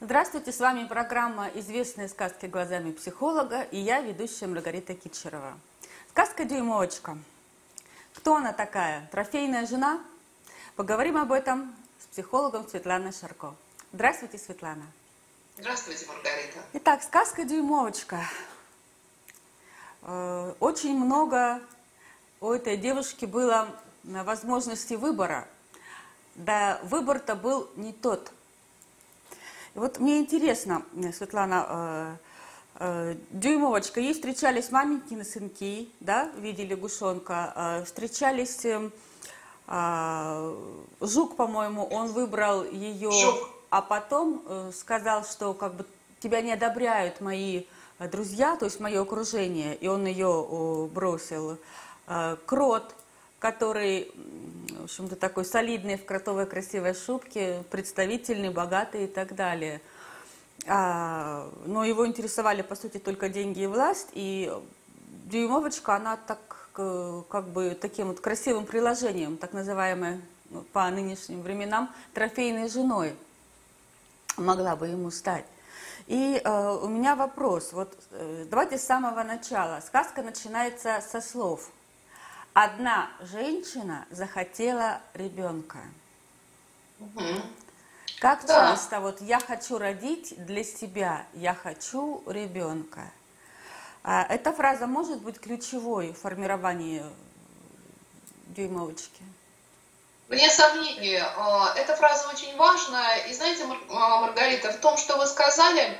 Здравствуйте, с вами программа «Известные сказки глазами психолога» и я, ведущая Маргарита Китчерова. Сказка «Дюймовочка». Кто она такая? Трофейная жена? Поговорим об этом с психологом Светланой Шарко. Здравствуйте, Светлана. Здравствуйте, Маргарита. Итак, сказка «Дюймовочка». Э, очень много у этой девушки было возможности выбора. Да, выбор-то был не тот – вот мне интересно, Светлана, э, э, Дюймовочка, ей встречались маменькины сынки, да, в виде лягушонка, э, встречались Жук, по-моему, он выбрал ее, Жук. а потом сказал, что как бы тебя не одобряют мои друзья, то есть мое окружение, и он ее бросил. Крот, который, в общем-то, такой солидный, в кротовой красивой шубке, представительный, богатый и так далее. А, но его интересовали, по сути, только деньги и власть, и Дюймовочка, она так, как бы, таким вот красивым приложением, так называемой ну, по нынешним временам, трофейной женой могла бы ему стать. И э, у меня вопрос, вот э, давайте с самого начала. Сказка начинается со слов – Одна женщина захотела ребенка. Угу. Как да. часто вот я хочу родить для себя, я хочу ребенка. А эта фраза может быть ключевой в формировании дюймовочки? Вне сомнения, а, эта фраза очень важная. И знаете, а, Маргарита, в том, что вы сказали,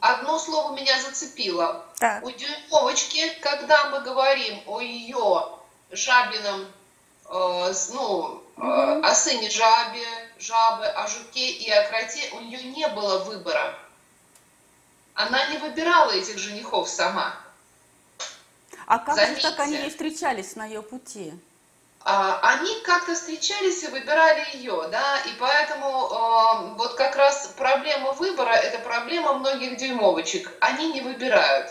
одно слово меня зацепило. Так. У Дюймовочки, когда мы говорим о ее жабином, э, ну, э, о сыне жабе, жабы, о жуке и о кроте, у нее не было выбора. Она не выбирала этих женихов сама. А как же так они встречались на ее пути? А, они как-то встречались и выбирали ее, да, и поэтому э, вот как раз проблема выбора – это проблема многих дюймовочек. Они не выбирают.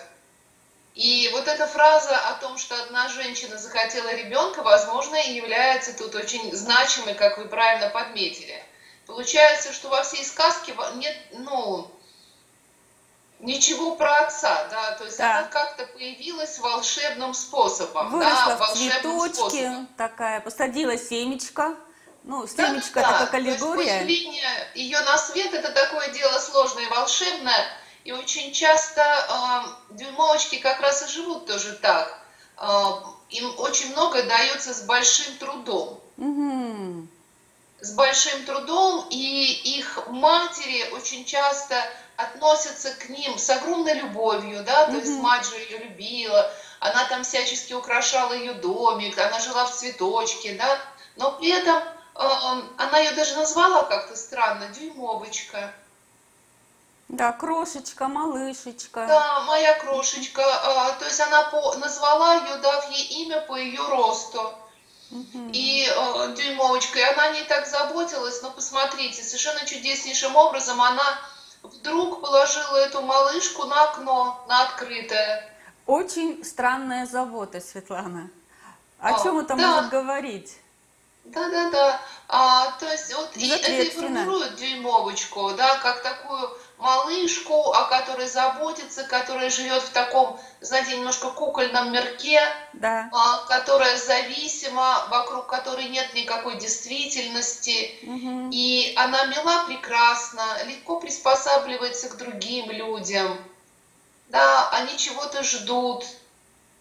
И вот эта фраза о том, что одна женщина захотела ребенка, возможно, и является тут очень значимой, как вы правильно подметили. Получается, что во всей сказке нет, ну, ничего про отца, да, то есть да. она как-то появилась волшебным способом, Выросла да, в цветочке, способом. такая, посадила семечко, ну, семечко да, это как аллегория. То есть ее на свет это такое дело сложное и волшебное, и очень часто э, дюймовочки как раз и живут тоже так. Э, им очень многое дается с большим трудом. Угу. С большим трудом, и их матери очень часто относятся к ним с огромной любовью, да, то mm-hmm. есть мать же ее любила, она там всячески украшала ее домик, она жила в цветочке, да, но при этом э, она ее даже назвала как-то странно, дюймовочка. Да, крошечка, малышечка. Да, моя крошечка. Э, то есть она по, назвала ее, дав ей имя по ее росту. И э, дюймовочка, и она не так заботилась, но посмотрите, совершенно чудеснейшим образом она вдруг положила эту малышку на окно, на открытое. Очень странная забота, Светлана. О а, чем это да. может говорить? Да, да, да. А, то есть вот и это и формирует дюймовочку, да, как такую малышку, о которой заботится, которая живет в таком, знаете, немножко кукольном мирке, да. а, которая зависима, вокруг которой нет никакой действительности. Угу. И она мила прекрасно, легко приспосабливается к другим людям. Да, они чего-то ждут.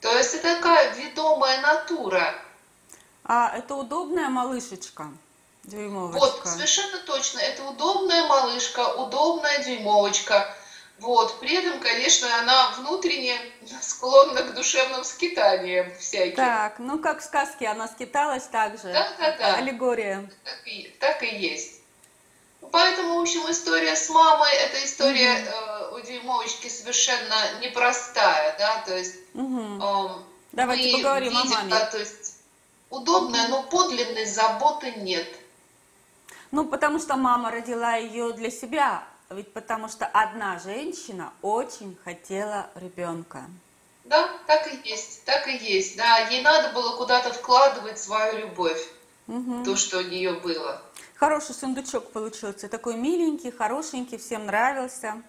То есть это такая ведомая натура. А это удобная малышечка? Дюймовочка. Вот, совершенно точно. Это удобная малышка, удобная дюймовочка. Вот. При этом, конечно, она внутренне склонна к душевным скитаниям всяким. Так, ну как в сказке она скиталась так же. Да, да, да. Аллегория. Так и, так и есть. Поэтому, в общем, история с мамой, эта история mm-hmm. э, у Дюймовочки совершенно непростая, да, то есть... Mm-hmm. Э, Давайте поговорим видим, о маме. Да, то есть удобная, но подлинной заботы нет. Ну, потому что мама родила ее для себя, ведь потому что одна женщина очень хотела ребенка. Да, так и есть, так и есть. Да, ей надо было куда-то вкладывать свою любовь, угу. то, что у нее было. Хороший сундучок получился, такой миленький, хорошенький, всем нравился.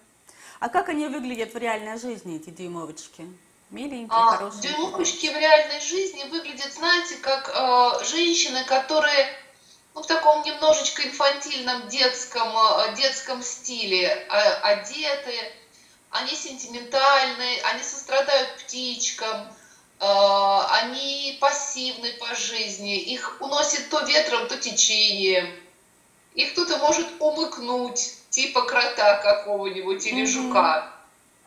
А как они выглядят в реальной жизни, эти дюймовочки? Миленькие, а, хорошенькие. Дюймовочки в реальной жизни выглядят, знаете, как э, женщины, которые ну, в таком немножечко инфантильном детском, э, детском стиле э, одеты, они сентиментальные, они сострадают птичкам, э, они пассивны по жизни, их уносит то ветром, то течением. Их кто-то может умыкнуть, типа крота какого-нибудь или mm-hmm. жука.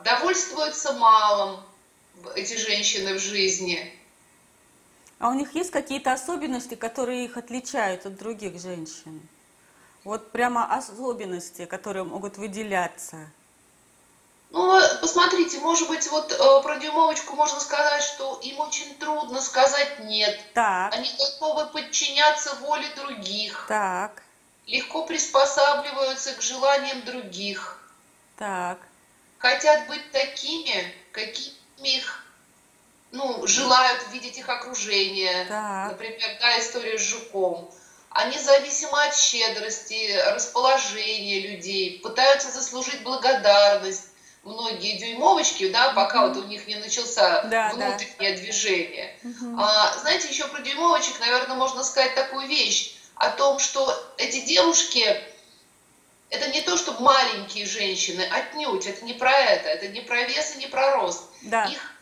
Довольствуются малым эти женщины в жизни. А у них есть какие-то особенности, которые их отличают от других женщин? Вот прямо особенности, которые могут выделяться. Ну, посмотрите, может быть, вот э, про дюймовочку можно сказать, что им очень трудно сказать «нет». Так. Они готовы подчиняться воле других. Так. Легко приспосабливаются к желаниям других. Так. Хотят быть такими, какими их ну, желают видеть их окружение. Так. Например, та история с жуком. Они зависимы от щедрости, расположения людей, пытаются заслужить благодарность. Многие дюймовочки, да, пока вот у них не начался да, внутреннее да. движение. Угу. А, знаете, еще про дюймовочек, наверное, можно сказать такую вещь о том, что эти девушки, это не то, чтобы маленькие женщины, отнюдь, это не про это, это не про вес и не про рост. Да. Их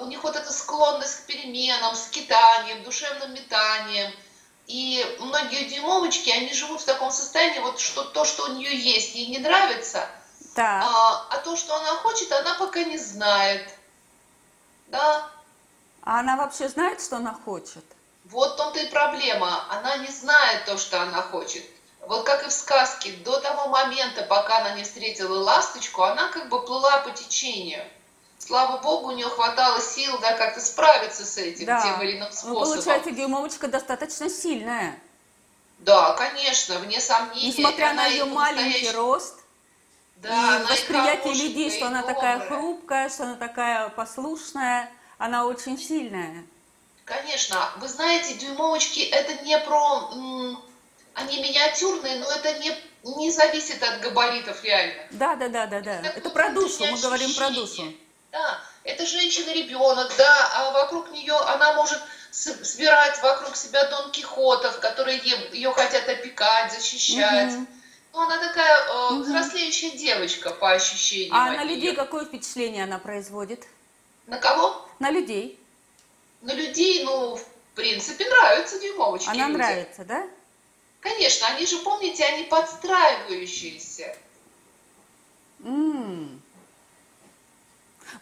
у них вот эта склонность к переменам, скитаниям, душевным метанием. И многие дюймовочки, они живут в таком состоянии, вот что то, что у нее есть, ей не нравится, да. а, а то, что она хочет, она пока не знает. Да? А она вообще знает, что она хочет? Вот в том-то и проблема. Она не знает то, что она хочет. Вот как и в сказке, до того момента, пока она не встретила ласточку, она как бы плыла по течению слава богу, у нее хватало сил, да, как-то справиться с этим да. тем или иным способом. Ну, получается, дюймовочка достаточно сильная. Да, конечно, вне сомнений. Несмотря на ее маленький настоящий... рост, да, и восприятие людей, что она добрая. такая хрупкая, что она такая послушная, она очень сильная. Конечно, вы знаете, дюймовочки это не про... Они миниатюрные, но это не не зависит от габаритов реально. Да, да, да, да, да. Это, это про душу, мы говорим про душу. Да, это женщина-ребенок, да, а вокруг нее она может собирать вокруг себя Дон Кихотов, которые ее хотят опекать, защищать. Угу. Ну, она такая э, угу. взрослеющая девочка по ощущениям. А на людей какое впечатление она производит? На кого? На людей. На людей, ну, в принципе, нравятся дюймовочки. Она люди. нравится, да? Конечно, они же, помните, они подстраивающиеся. Mm.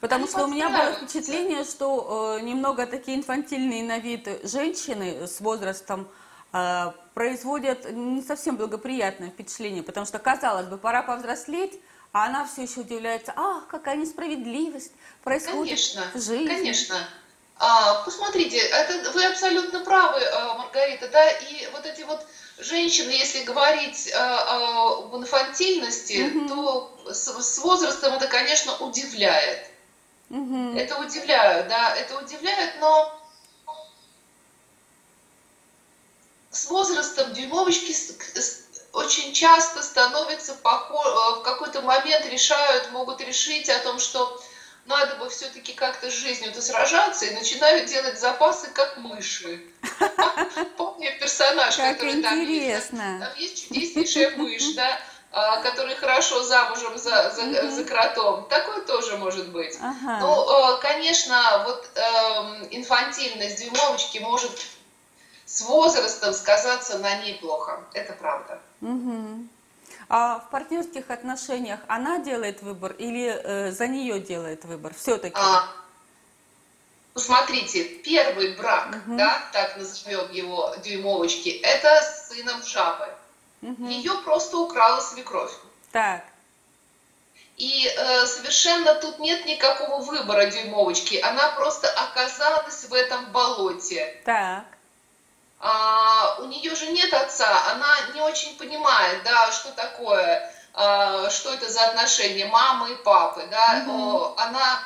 Потому что у меня было впечатление, что э, немного такие инфантильные на вид женщины с возрастом э, производят не совсем благоприятное впечатление, потому что, казалось бы, пора повзрослеть, а она все еще удивляется, ах, какая несправедливость происходит конечно, в жизни. Конечно, а, посмотрите, это, вы абсолютно правы, э, Маргарита, да, и вот эти вот женщины, если говорить э, об инфантильности, mm-hmm. то с, с возрастом это, конечно, удивляет. Угу. Это удивляет, да, это удивляет, но с возрастом дюймовочки очень часто становятся похож... Э, в какой-то момент решают, могут решить о том, что надо бы все-таки как-то с жизнью-то сражаться, и начинают делать запасы, как мыши. Помню персонаж, который там есть. Там есть чудеснейшая мышь, да, который хорошо замужем за, за, mm-hmm. за кротом. Такое тоже может быть. Ага. Ну, конечно, вот э, инфантильность дюймовочки может с возрастом сказаться на ней плохо. Это правда. Угу. А в партнерских отношениях она делает выбор или э, за нее делает выбор? Все-таки. А, ну, смотрите, первый брак, угу. да, так назовем его дюймовочки, это с сыном Жабы. Угу. Ее просто украла свекровь. Так. И э, совершенно тут нет никакого выбора дюймовочки. Она просто оказалась в этом болоте. Так. А, у нее же нет отца, она не очень понимает, да, что такое, а, что это за отношения мамы и папы, да. Угу. О, она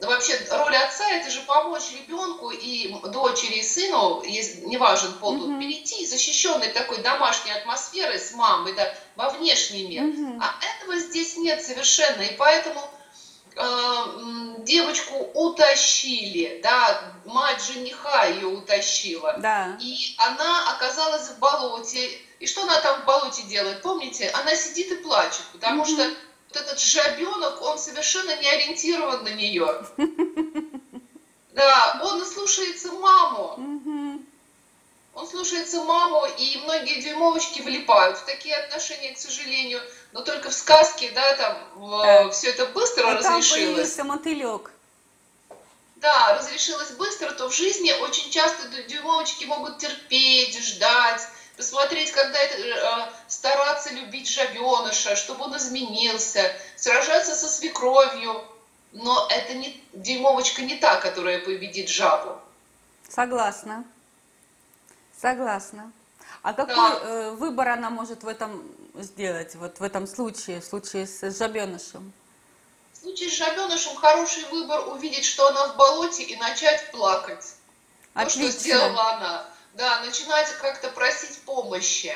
вообще роль отца это же помочь ребенку и дочери и сыну, если, не важен пол, mm-hmm. перейти защищенной такой домашней атмосферой с мамой да, во внешний мир. Mm-hmm. А этого здесь нет совершенно, и поэтому э, девочку утащили, да, мать жениха ее утащила, да. и она оказалась в болоте. И что она там в болоте делает? Помните, она сидит и плачет, потому mm-hmm. что вот этот жабенок, он совершенно не ориентирован на нее. Да, он слушается маму. Он слушается маму, и многие дюймовочки влипают в такие отношения, к сожалению. Но только в сказке, да, там да. все это быстро а разрешилось. Там мотылек. Да, разрешилось быстро, то в жизни очень часто дюймовочки могут терпеть, ждать, посмотреть, когда это, э, стараться любить жабеныша, чтобы он изменился, сражаться со свекровью. Но это не, дюймовочка не та, которая победит жабу. Согласна. Согласна. А какой да. э, выбор она может в этом сделать, вот в этом случае, в случае с жабенышем? В случае с жабенышем хороший выбор увидеть, что она в болоте и начать плакать. Отлично. То, что сделала она да, начинать как-то просить помощи.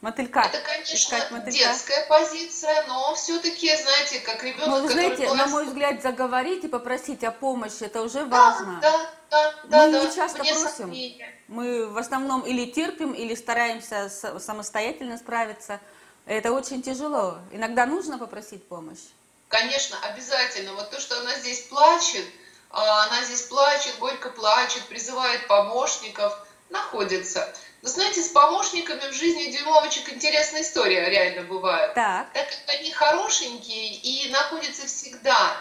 Мотылька. Это, конечно, детская позиция, но все-таки, знаете, как ребенок, но, вы знаете, который... на мой взгляд, заговорить и попросить о помощи, это уже важно. Да, да, да. Мы да, не часто просим. Сомнения. Мы в основном или терпим, или стараемся самостоятельно справиться. Это очень тяжело. Иногда нужно попросить помощь. Конечно, обязательно. Вот то, что она здесь плачет, а, она здесь плачет, горько плачет, призывает помощников – находится. Но знаете, с помощниками в жизни дюймовочек интересная история реально бывает. Так. так как они хорошенькие и находятся всегда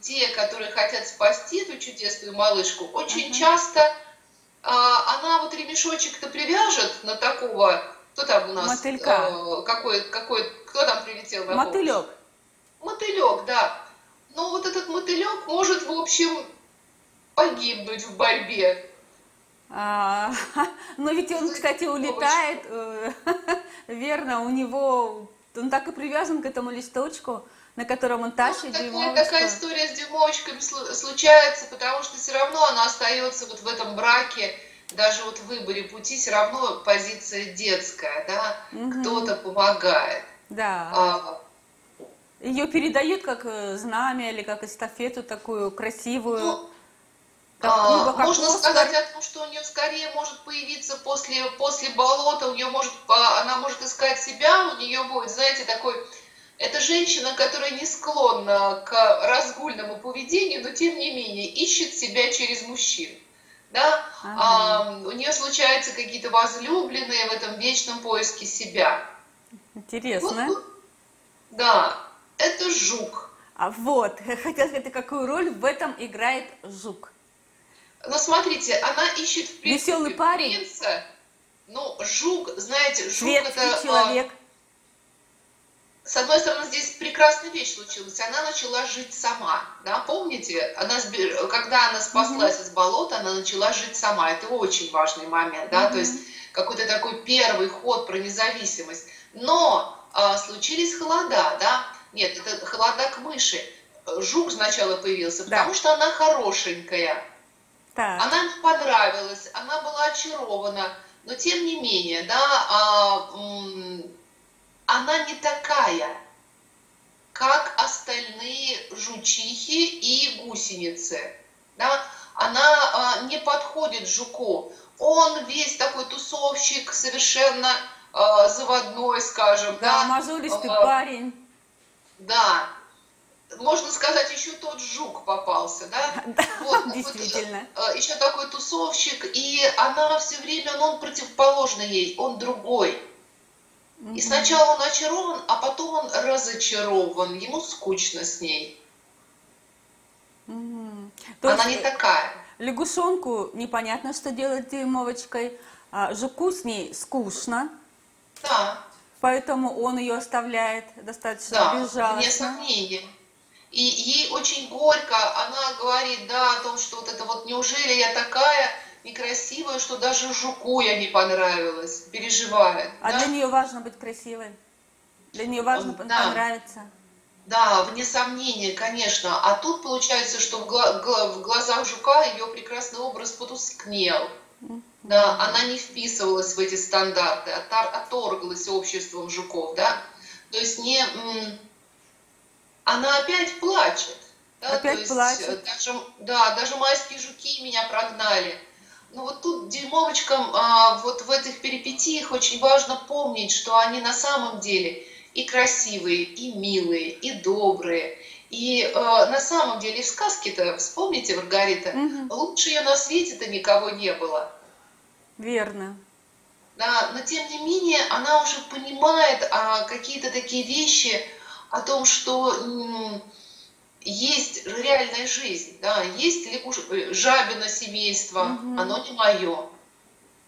те, которые хотят спасти эту чудесную малышку, очень uh-huh. часто а, она вот ремешочек-то привяжет на такого, кто там у нас? Мотылька. А, какой, какой, кто там прилетел на Мотылек. Мотылек, да. Но вот этот мотылек может, в общем, погибнуть в борьбе а, но ведь он, кстати, улетает, э, верно, у него, он так и привязан к этому листочку, на котором он тащит ну, дюймовочку. Такая история с дюймовочками случается, потому что все равно она остается вот в этом браке, даже вот в выборе пути все равно позиция детская, да, угу. кто-то помогает. Да. А, Ее передают как э, знамя или как эстафету такую красивую. Ну, а, можно сказать о том, что у нее скорее может появиться после, после болота, у нее может, она может искать себя, у нее будет, знаете, такой... Это женщина, которая не склонна к разгульному поведению, но тем не менее ищет себя через мужчин. Да? Ага. А, у нее случаются какие-то возлюбленные в этом вечном поиске себя. Интересно. Вот, да, это жук. А вот, хотела сказать, какую роль в этом играет жук? Но смотрите, она ищет в принципе Веселый парень. принца. Ну, жук, знаете, жук Светский это... человек. С одной стороны, здесь прекрасная вещь случилась. Она начала жить сама. Да, помните? Она, когда она спаслась mm-hmm. из болота, она начала жить сама. Это очень важный момент, да, mm-hmm. то есть какой-то такой первый ход про независимость. Но а, случились холода, да? Нет, это холода к мыши. Жук сначала появился, потому да. что она хорошенькая. Так. Она ему понравилась, она была очарована, но тем не менее, да, а, она не такая, как остальные жучихи и гусеницы. Да? Она а, не подходит жуку. Он весь такой тусовщик, совершенно а, заводной, скажем. Да, да? мазулистый а, парень. Да, можно сказать, еще тот жук попался, да? Да, вот, действительно. Э, еще такой тусовщик, и она все время, ну, он противоположный ей, он другой. И сначала он очарован, а потом он разочарован, ему скучно с ней. Угу. Она не такая. Лягушонку непонятно, что делать дюймовочкой, а жуку с ней скучно. Да. Поэтому он ее оставляет достаточно да, безжалостно. вне сомнений. И ей очень горько, она говорит, да, о том, что вот это вот, неужели я такая некрасивая, что даже жуку я не понравилась, переживает. А да? для нее важно быть красивой? Для нее важно да. понравиться? Да, вне сомнения, конечно. А тут получается, что в, гла- в глазах жука ее прекрасный образ потускнел. Да, она не вписывалась в эти стандарты, отторглась обществом жуков, да. То есть не... Она опять плачет. Да? Опять есть, плачет. Э, даже, да, даже майские жуки меня прогнали. Ну вот тут дюймовочкам а, вот в этих перипетиях очень важно помнить, что они на самом деле и красивые, и милые, и добрые. И э, на самом деле в сказке-то, вспомните, Маргарита, угу. лучше ее на свете-то никого не было. Верно. Да, но тем не менее она уже понимает а, какие-то такие вещи о том, что есть реальная жизнь, да, есть лягуш... Э, жабино семейство, угу. оно не мое.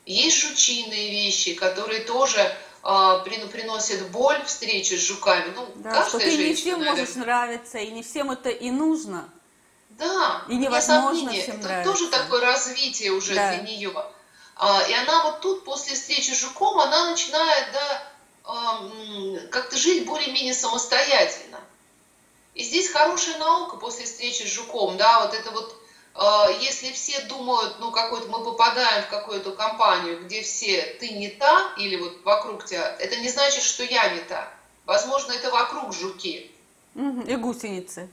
Есть жучиные вещи, которые тоже а, приносит боль встречи с жуками. Ну, да, что ты не всем наверное. можешь нравиться, и не всем это и нужно. Да, и невозможно всем это нравится. тоже такое развитие уже да. для нее. А, и она вот тут после встречи с жуком, она начинает, да, как-то жить более-менее самостоятельно. И здесь хорошая наука после встречи с жуком, да, вот это вот а, если все думают, ну, какой-то мы попадаем в какую-то компанию, где все ты не та, или вот вокруг тебя, это не значит, что я не та. Возможно, это вокруг жуки. И гусеницы.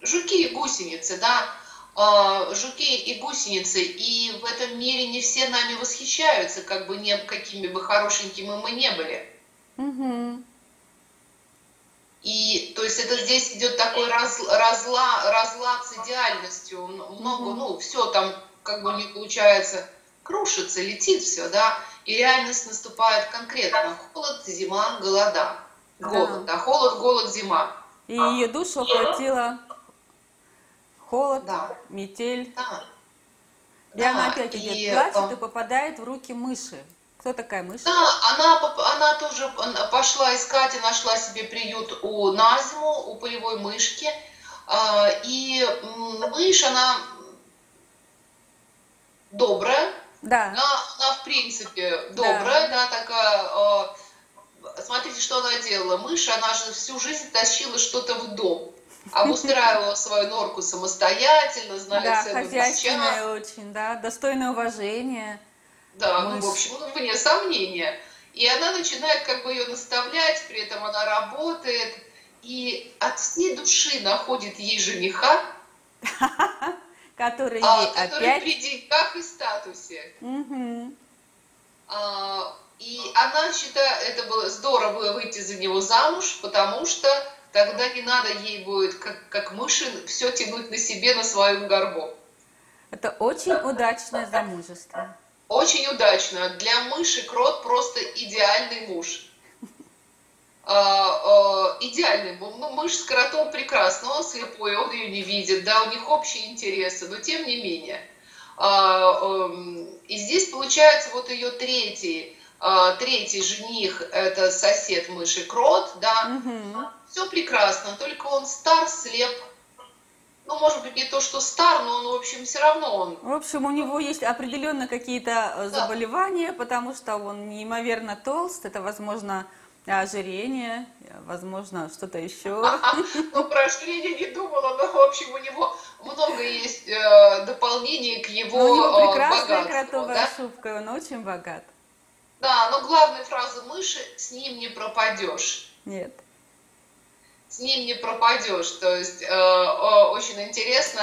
Жуки и гусеницы, да. А, жуки и гусеницы. И в этом мире не все нами восхищаются, как бы не, какими бы хорошенькими мы не были. Угу. И то есть это здесь идет такой раз, разла, разлад с идеальностью. Много, ну, все там как бы не получается, крушится, летит все, да. И реальность наступает конкретно. Холод, зима, голода. Голод, да. да, холод, голод, зима. И ее душу охватила холод, да. метель. Да. И да. она опять идет, и, плачет и попадает в руки мыши. Кто такая мышь? Да, она, она тоже пошла искать и нашла себе приют у Назиму, у полевой мышки. А, и мышь, она добрая. Да. Она, она в принципе добрая, да, да такая. А, смотрите, что она делала. Мышь, она же всю жизнь тащила что-то в дом. Обустраивала свою норку самостоятельно, знали да, цену хозяйственная очень, да, достойное уважение. Да, ну, в общем, ну, вне сомнения. И она начинает как бы ее наставлять, при этом она работает, и от всей души находит ей жениха, который а, который при деньгах и статусе. Угу. А, и она считает, это было здорово выйти за него замуж, потому что тогда не надо ей будет, как, как мыши, все тянуть на себе, на своем горбу. Это очень удачное замужество. Очень удачно. Для мыши крот просто идеальный муж. А, а, идеальный. Ну, мышь с кротом прекрасно. Он слепой, он ее не видит. Да, у них общие интересы, но тем не менее. А, эм, и здесь получается вот ее третий, третий жених, это сосед мыши крот, да. Угу. Все прекрасно, только он стар, слеп, ну, может быть, не то, что стар, но он, в общем, все равно он... В общем, у него есть определенно какие-то э, да. заболевания, потому что он неимоверно толст, это, возможно, ожирение, возможно, что-то еще. Ну, про ожирение не думала, но, в общем, у него много есть э, дополнений к его но У него э, прекрасная кротовая шубка, он очень богат. Да, но главная фраза мыши «с ним не пропадешь». Нет с ним не пропадешь. То есть э, очень интересно,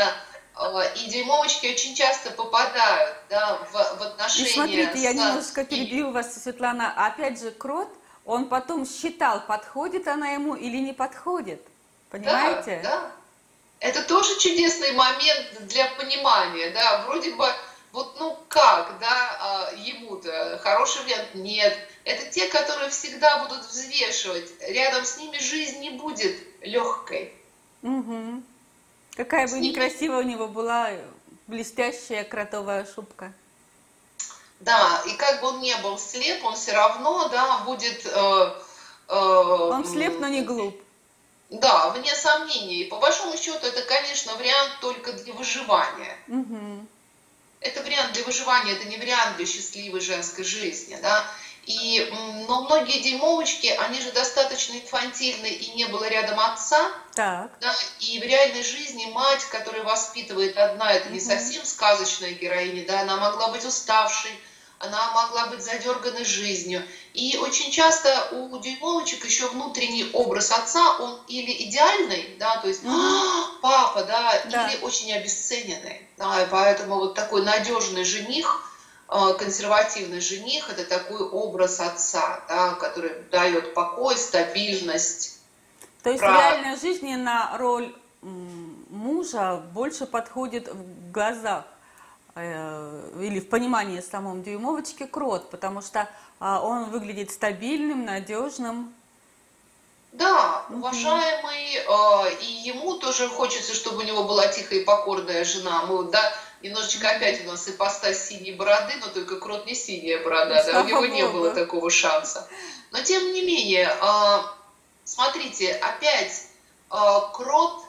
э, и дюймовочки очень часто попадают да, в, в отношения. И смотрите, я немножко перебью вас, Светлана. Опять же, крот, он потом считал, подходит она ему или не подходит. Понимаете? Да, да. Это тоже чудесный момент для понимания, да, вроде бы вот ну как, да, а, ему-то хороший вариант? Нет. Это те, которые всегда будут взвешивать. Рядом с ними жизнь не будет легкой. Угу. Какая бы некрасивая у него была блестящая кротовая шубка. Да, и как бы он не был слеп, он все равно, да, будет... Э, э, он слеп, но не глуп. Да, вне сомнений. По большому счету это, конечно, вариант только для выживания. Угу. Это вариант для выживания, это не вариант для счастливой женской жизни, да. И, но многие дюймовочки, они же достаточно инфантильны, и не было рядом отца. Так. Да, и в реальной жизни мать, которая воспитывает одна, это не совсем сказочная героиня, да, она могла быть уставшей, она могла быть задерганной жизнью. И очень часто у дюймовочек еще внутренний образ отца, он или идеальный, да, то есть «А, папа, да, да, или очень обесцененный. Да, и поэтому вот такой надежный жених, э, консервативный жених, это такой образ отца, да, который дает покой, стабильность. То есть Про... в реальной жизни на роль мужа больше подходит в глазах или в понимании самом дюймовочки крот, потому что а, он выглядит стабильным, надежным. Да, уважаемый, э, и ему тоже хочется, чтобы у него была тихая и покорная жена. Мы, да, немножечко опять у нас ипостась синей бороды, но только крот не синяя борода, да, у него не было такого шанса. Но тем не менее, э, смотрите, опять крот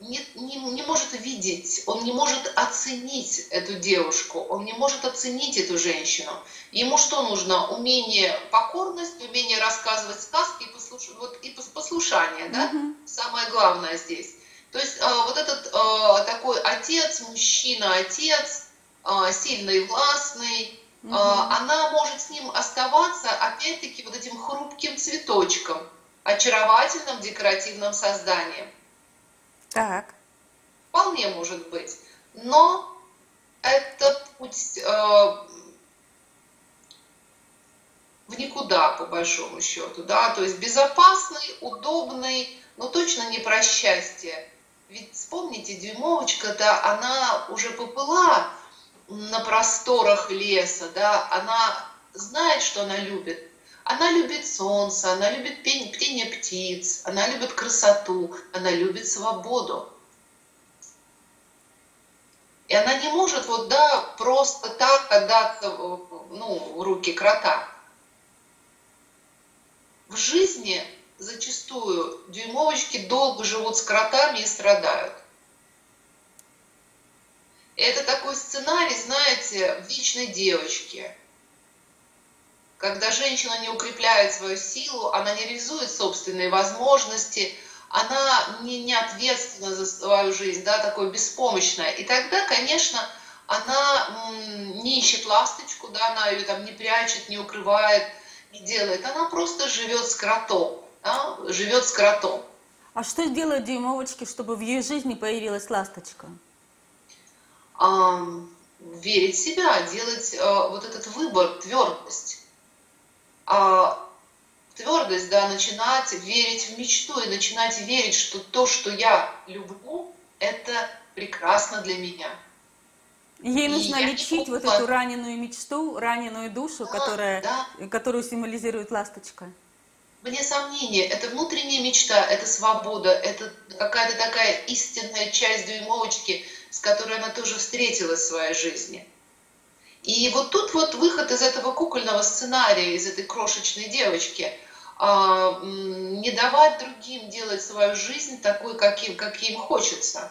не, не, не может видеть, он не может оценить эту девушку, он не может оценить эту женщину. Ему что нужно? Умение покорность, умение рассказывать сказки и, послуш... вот, и послушание, да? Mm-hmm. Самое главное здесь. То есть э, вот этот э, такой отец, мужчина, отец, э, сильный, властный, mm-hmm. э, она может с ним оставаться, опять-таки, вот этим хрупким цветочком, очаровательным декоративным созданием. Так. Вполне может быть. Но это путь э, в никуда, по большому счету. Да? То есть безопасный, удобный, но точно не про счастье. Ведь вспомните, дюймовочка-то, она уже поплыла на просторах леса, да, она знает, что она любит. Она любит солнце, она любит пение птиц, она любит красоту, она любит свободу. И она не может вот, да, просто так отдаться ну, в руки крота. В жизни зачастую дюймовочки долго живут с кротами и страдают. Это такой сценарий, знаете, вечной девочки – когда женщина не укрепляет свою силу, она не реализует собственные возможности, она не, не ответственна за свою жизнь, да, такой беспомощная. И тогда, конечно, она не ищет ласточку, да, она ее там не прячет, не укрывает, не делает. Она просто живет с кротом, да, живет с кротом. А что делают дюймовочки, чтобы в ее жизни появилась ласточка? А, верить в себя, делать а, вот этот выбор, твердость а, твердость, да, начинать верить в мечту и начинать верить, что то, что я люблю, это прекрасно для меня. Ей и нужно лечить вот эту раненую мечту, раненую душу, да, которая, да. которую символизирует ласточка. Вне сомнения, это внутренняя мечта, это свобода, это какая-то такая истинная часть дюймовочки, с которой она тоже встретилась в своей жизни. И вот тут вот выход из этого кукольного сценария, из этой крошечной девочки, а, не давать другим делать свою жизнь такой, каким, как им хочется.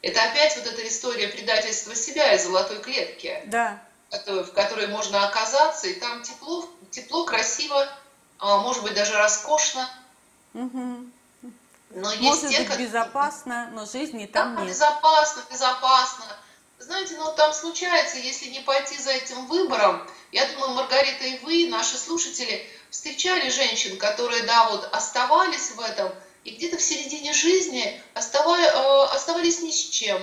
Это опять вот эта история предательства себя из золотой клетки, да. в которой можно оказаться, и там тепло, тепло красиво, а, может быть, даже роскошно. Угу. Но может есть быть, те, безопасно, но жизни там да, нет. безопасно, безопасно знаете, ну там случается, если не пойти за этим выбором, я думаю, Маргарита и вы, наши слушатели, встречали женщин, которые, да, вот оставались в этом, и где-то в середине жизни оставали, э, оставались ни с чем.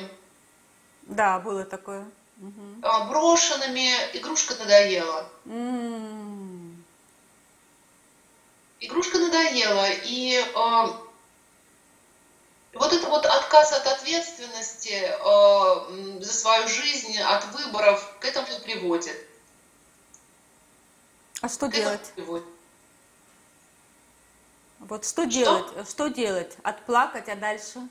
Да, было такое. Угу. Брошенными, игрушка надоела. М-м. Игрушка надоела, и э, вот это вот отказ от ответственности э, за свою жизнь, от выборов, к этому и приводит. А что к делать? Вот что, что делать? Что делать? Отплакать, а дальше?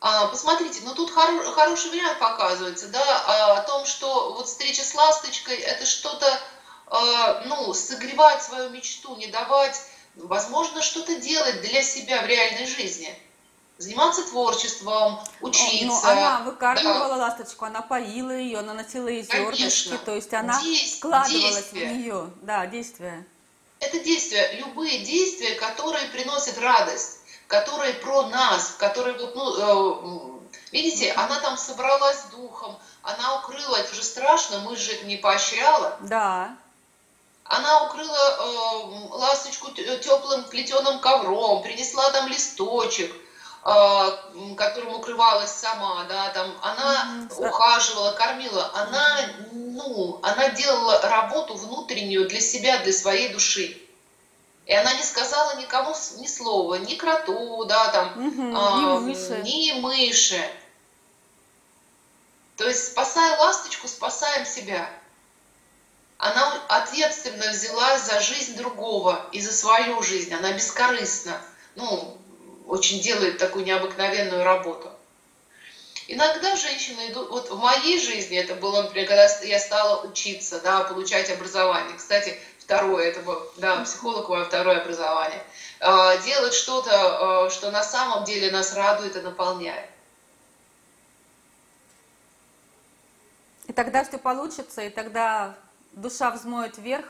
А, посмотрите, ну тут хор, хороший вариант показывается, да, а, о том, что вот встреча с ласточкой это что-то, э, ну, согревать свою мечту, не давать, возможно, что-то делать для себя в реальной жизни заниматься творчеством, учиться. Ну, она выкармливала да. ласточку, она поила ее, она носила ей зернышки, то есть она Действ... складывалась действия. в нее. Да, действия. Это действия, любые действия, которые приносят радость, которые про нас, которые вот, ну, э, видите, она там собралась духом, она укрыла, это же страшно, мы же это не поощряла. Да. Она укрыла э, ласточку теплым плетеным ковром, принесла там листочек, э, которым укрывалась сама, да, там, она mm-hmm. ухаживала, кормила, она, ну, она делала работу внутреннюю для себя, для своей души. И она не сказала никому ни слова, ни кроту, да, там, угу, а, ни, мыши. ни мыши. То есть, спасая ласточку, спасаем себя. Она ответственно взялась за жизнь другого и за свою жизнь. Она бескорыстна. Ну, очень делает такую необыкновенную работу. Иногда женщины идут, вот в моей жизни это было, например, когда я стала учиться, да, получать образование. Кстати, второе, это было, да, психолог мое второе образование. А, делать что-то, а, что на самом деле нас радует и наполняет. И тогда все получится, и тогда душа взмоет вверх?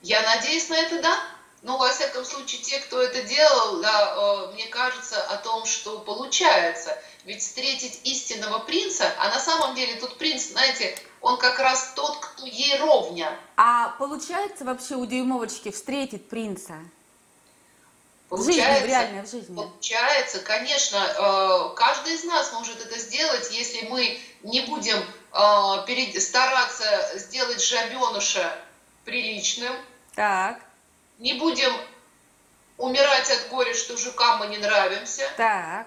Я надеюсь на это, да. Ну, во всяком случае, те, кто это делал, да, э, мне кажется о том, что получается. Ведь встретить истинного принца, а на самом деле тут принц, знаете, он как раз тот, кто ей ровня. А получается вообще у дюймовочки встретить принца? Получается, в жизни, в реальной в жизни. Получается, конечно, э, каждый из нас может это сделать, если мы не будем э, стараться сделать жабенуша приличным. Так. Не будем умирать от горя, что жукам мы не нравимся. Так.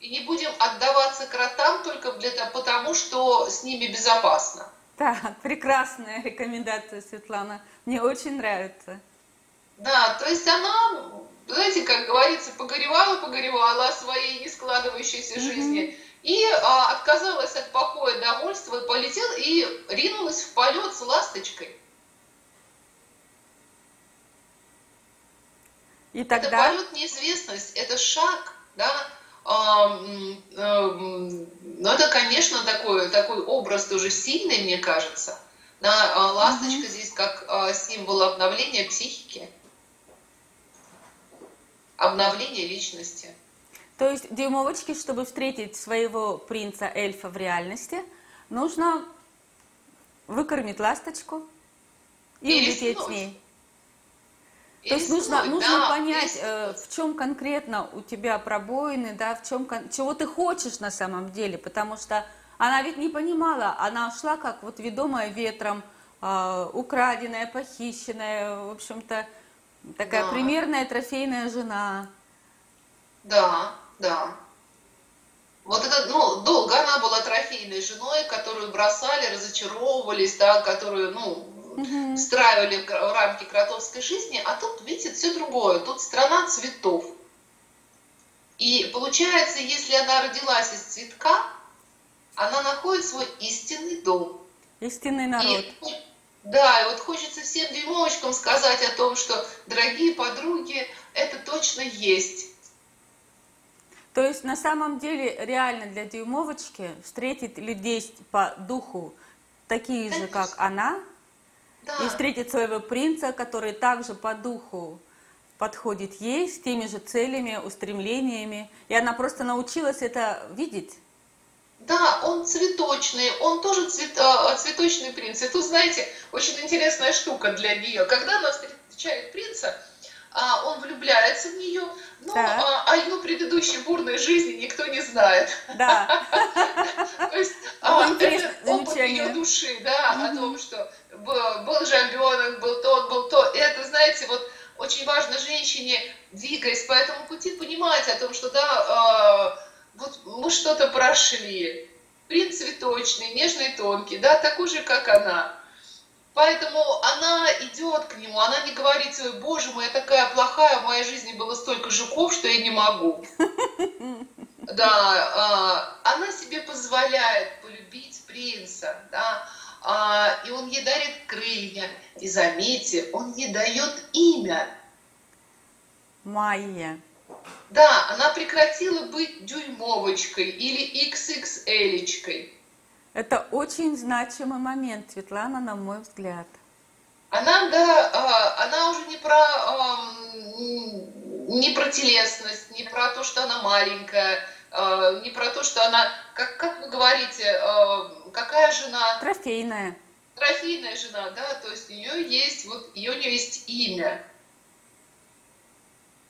И не будем отдаваться кротам только для потому, что с ними безопасно. Так, прекрасная рекомендация, Светлана. Мне очень нравится. Да, то есть она знаете, как говорится, погоревала, погоревала о своей не складывающейся mm-hmm. жизни и а, отказалась от покоя, довольства, полетела и ринулась в полет с ласточкой. И тогда... Это полет неизвестность, это шаг, да, но это, конечно, такой, такой образ тоже сильный, мне кажется. Да, а, ласточка mm-hmm. здесь как а, символ обновления психики обновление личности. То есть дюймовочки, чтобы встретить своего принца-эльфа в реальности, нужно выкормить ласточку и, и улететь с ней. То есть нужно, нужно да, понять, э, в чем конкретно у тебя пробоины, да, в чем, чего ты хочешь на самом деле, потому что она ведь не понимала, она шла как вот ведомая ветром, э, украденная, похищенная, в общем-то, Такая да. примерная трофейная жена. Да, да. Вот это, ну, долго она была трофейной женой, которую бросали, разочаровывались, да, которую, ну, угу. встраивали в рамки кротовской жизни, а тут, видите, все другое. Тут страна цветов. И получается, если она родилась из цветка, она находит свой истинный дом. Истинный народ. И да, и вот хочется всем дюймовочкам сказать о том, что, дорогие подруги, это точно есть. То есть на самом деле реально для дюймовочки встретить людей по духу такие Конечно. же, как она, да. и встретить своего принца, который также по духу подходит ей, с теми же целями, устремлениями. И она просто научилась это видеть. Да, он цветочный, он тоже цвет, а, цветочный принц. И тут, знаете, очень интересная штука для нее. Когда она встречает принца, а, он влюбляется в нее, но да. а, о ее предыдущей бурной жизни никто не знает. Да. То есть а, это опыт ее души, да, о том, что был жабенок, был тот, был то. И это, знаете, вот очень важно женщине, двигаясь по этому пути, понимать о том, что да, а, вот мы что-то прошли. Принц цветочный, нежный, тонкий, да, такой же, как она. Поэтому она идет к нему, она не говорит боже мой, я такая плохая, в моей жизни было столько жуков, что я не могу. Да, а, она себе позволяет полюбить принца, да, а, и он ей дарит крылья. И заметьте, он ей дает имя. Майя. Да, она прекратила быть дюймовочкой или XXL-очкой. Это очень значимый момент, Светлана, на мой взгляд. Она, да, а, она уже не про, не про телесность, не про то, что она маленькая, а, не про то, что она, как, как вы говорите, а, какая жена? Трофейная. Трофейная жена, да, то есть у нее есть, вот, ее, у нее есть имя.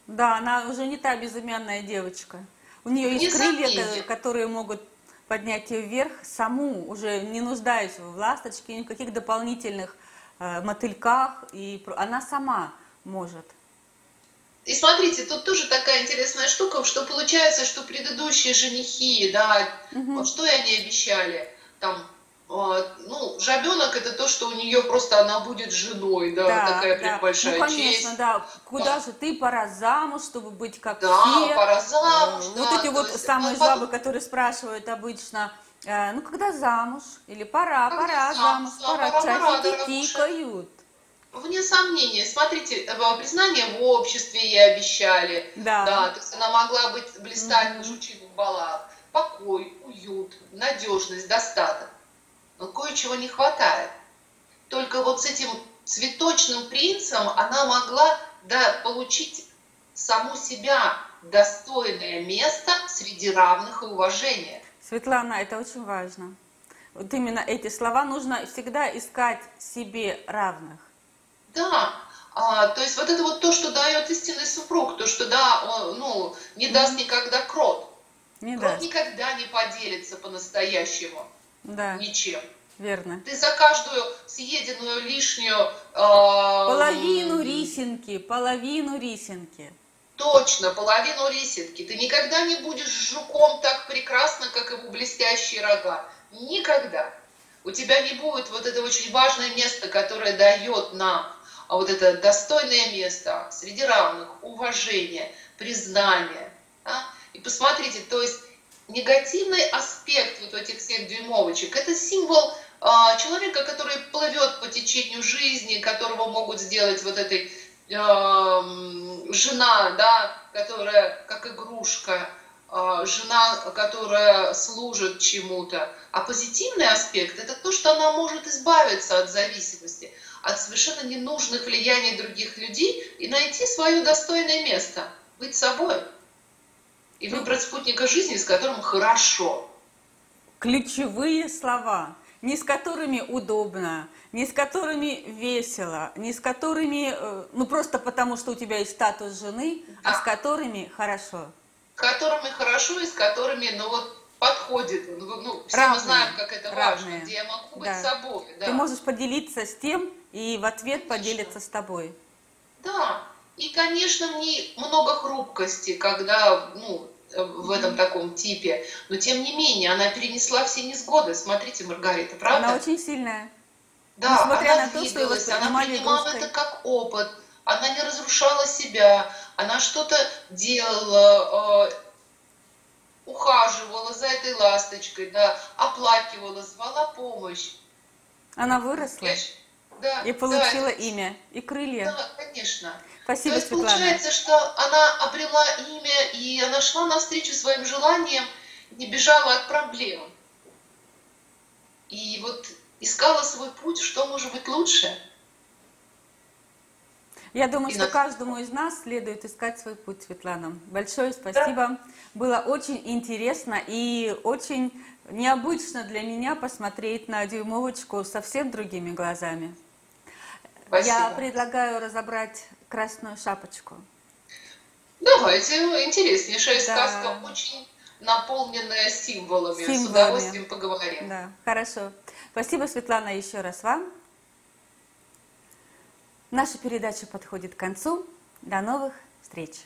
Да, она уже не та безымянная девочка. У нее есть крылья, которые могут поднять ее вверх саму, уже не нуждаясь в ласточке, ни в каких дополнительных э, мотыльках, и она сама может. И смотрите, тут тоже такая интересная штука, что получается, что предыдущие женихи, да, угу. вот что они обещали, там ну, жабенок это то, что у нее просто она будет женой, да, да такая да. прям большая ну, конечно, честь. да. Куда да. же ты пора замуж, чтобы быть как да, все? пора замуж. Вот да, эти вот есть, самые ну, жабы, которые спрашивают обычно, э, ну когда замуж? Или пора, когда пора замуж, да, пора, пора, часики пора, тикают. Вне сомнения, смотрите, э, признание в обществе ей обещали. Да. да то есть она могла быть блистать mm-hmm. на жучиных балах. Покой, уют, надежность, достаток но кое-чего не хватает. Только вот с этим цветочным принцем она могла да, получить саму себя достойное место среди равных и уважения. Светлана, это очень важно. Вот именно эти слова нужно всегда искать себе равных. Да, а, то есть вот это вот то, что дает истинный супруг, то, что да, он, ну, не даст никогда крот. Не крот даст. никогда не поделится по-настоящему да. ничем. Верно. Ты за каждую съеденную лишнюю... Э, половину рисинки, половину рисинки. Точно, половину рисинки. Ты никогда не будешь жуком так прекрасно, как его блестящие рога. Никогда. У тебя не будет вот это очень важное место, которое дает нам а вот это достойное место среди равных, уважение, признание. Да? И посмотрите, то есть негативный аспект вот этих всех дюймовочек, это символ а, человека, который плывет по течению жизни, которого могут сделать вот этой э, жена, да, которая как игрушка, э, жена, которая служит чему-то. А позитивный аспект – это то, что она может избавиться от зависимости, от совершенно ненужных влияний других людей и найти свое достойное место, быть собой и выбрать спутника жизни, с которым хорошо. Ключевые слова, не с которыми удобно, не с которыми весело, не с которыми, э, ну просто потому, что у тебя есть статус жены, а да. а с которыми хорошо. С которыми хорошо и с которыми, ну вот, подходит. Ну, ну все равные, мы знаем, как это равные. важно, где я могу быть да. собой. Да. Ты можешь поделиться с тем, и в ответ Конечно. поделиться с тобой. Да, и, конечно, мне много хрупкости, когда, ну, в этом таком типе. Но тем не менее, она перенесла все несгоды. Смотрите, Маргарита, правда? Она очень сильная. Да, Несмотря она на то, что она принимала игрушкой. это как опыт. Она не разрушала себя. Она что-то делала, э, ухаживала за этой ласточкой, да, оплакивала, звала помощь. Она выросла. Я, да, и получила да, имя и крылья. Да, конечно. Спасибо, То есть Светлана. получается, что она обрела имя, и она шла навстречу своим желаниям, не бежала от проблем. И вот искала свой путь, что может быть лучше. Я думаю, и что нас... каждому из нас следует искать свой путь, Светлана. Большое спасибо. Да. Было очень интересно и очень необычно для меня посмотреть на дюймовочку совсем другими глазами. Спасибо. Я предлагаю разобрать красную шапочку. Давайте, интереснейшая да. сказка, очень наполненная символами. символами. С удовольствием поговорим. Да, хорошо. Спасибо, Светлана, еще раз вам. Наша передача подходит к концу. До новых встреч!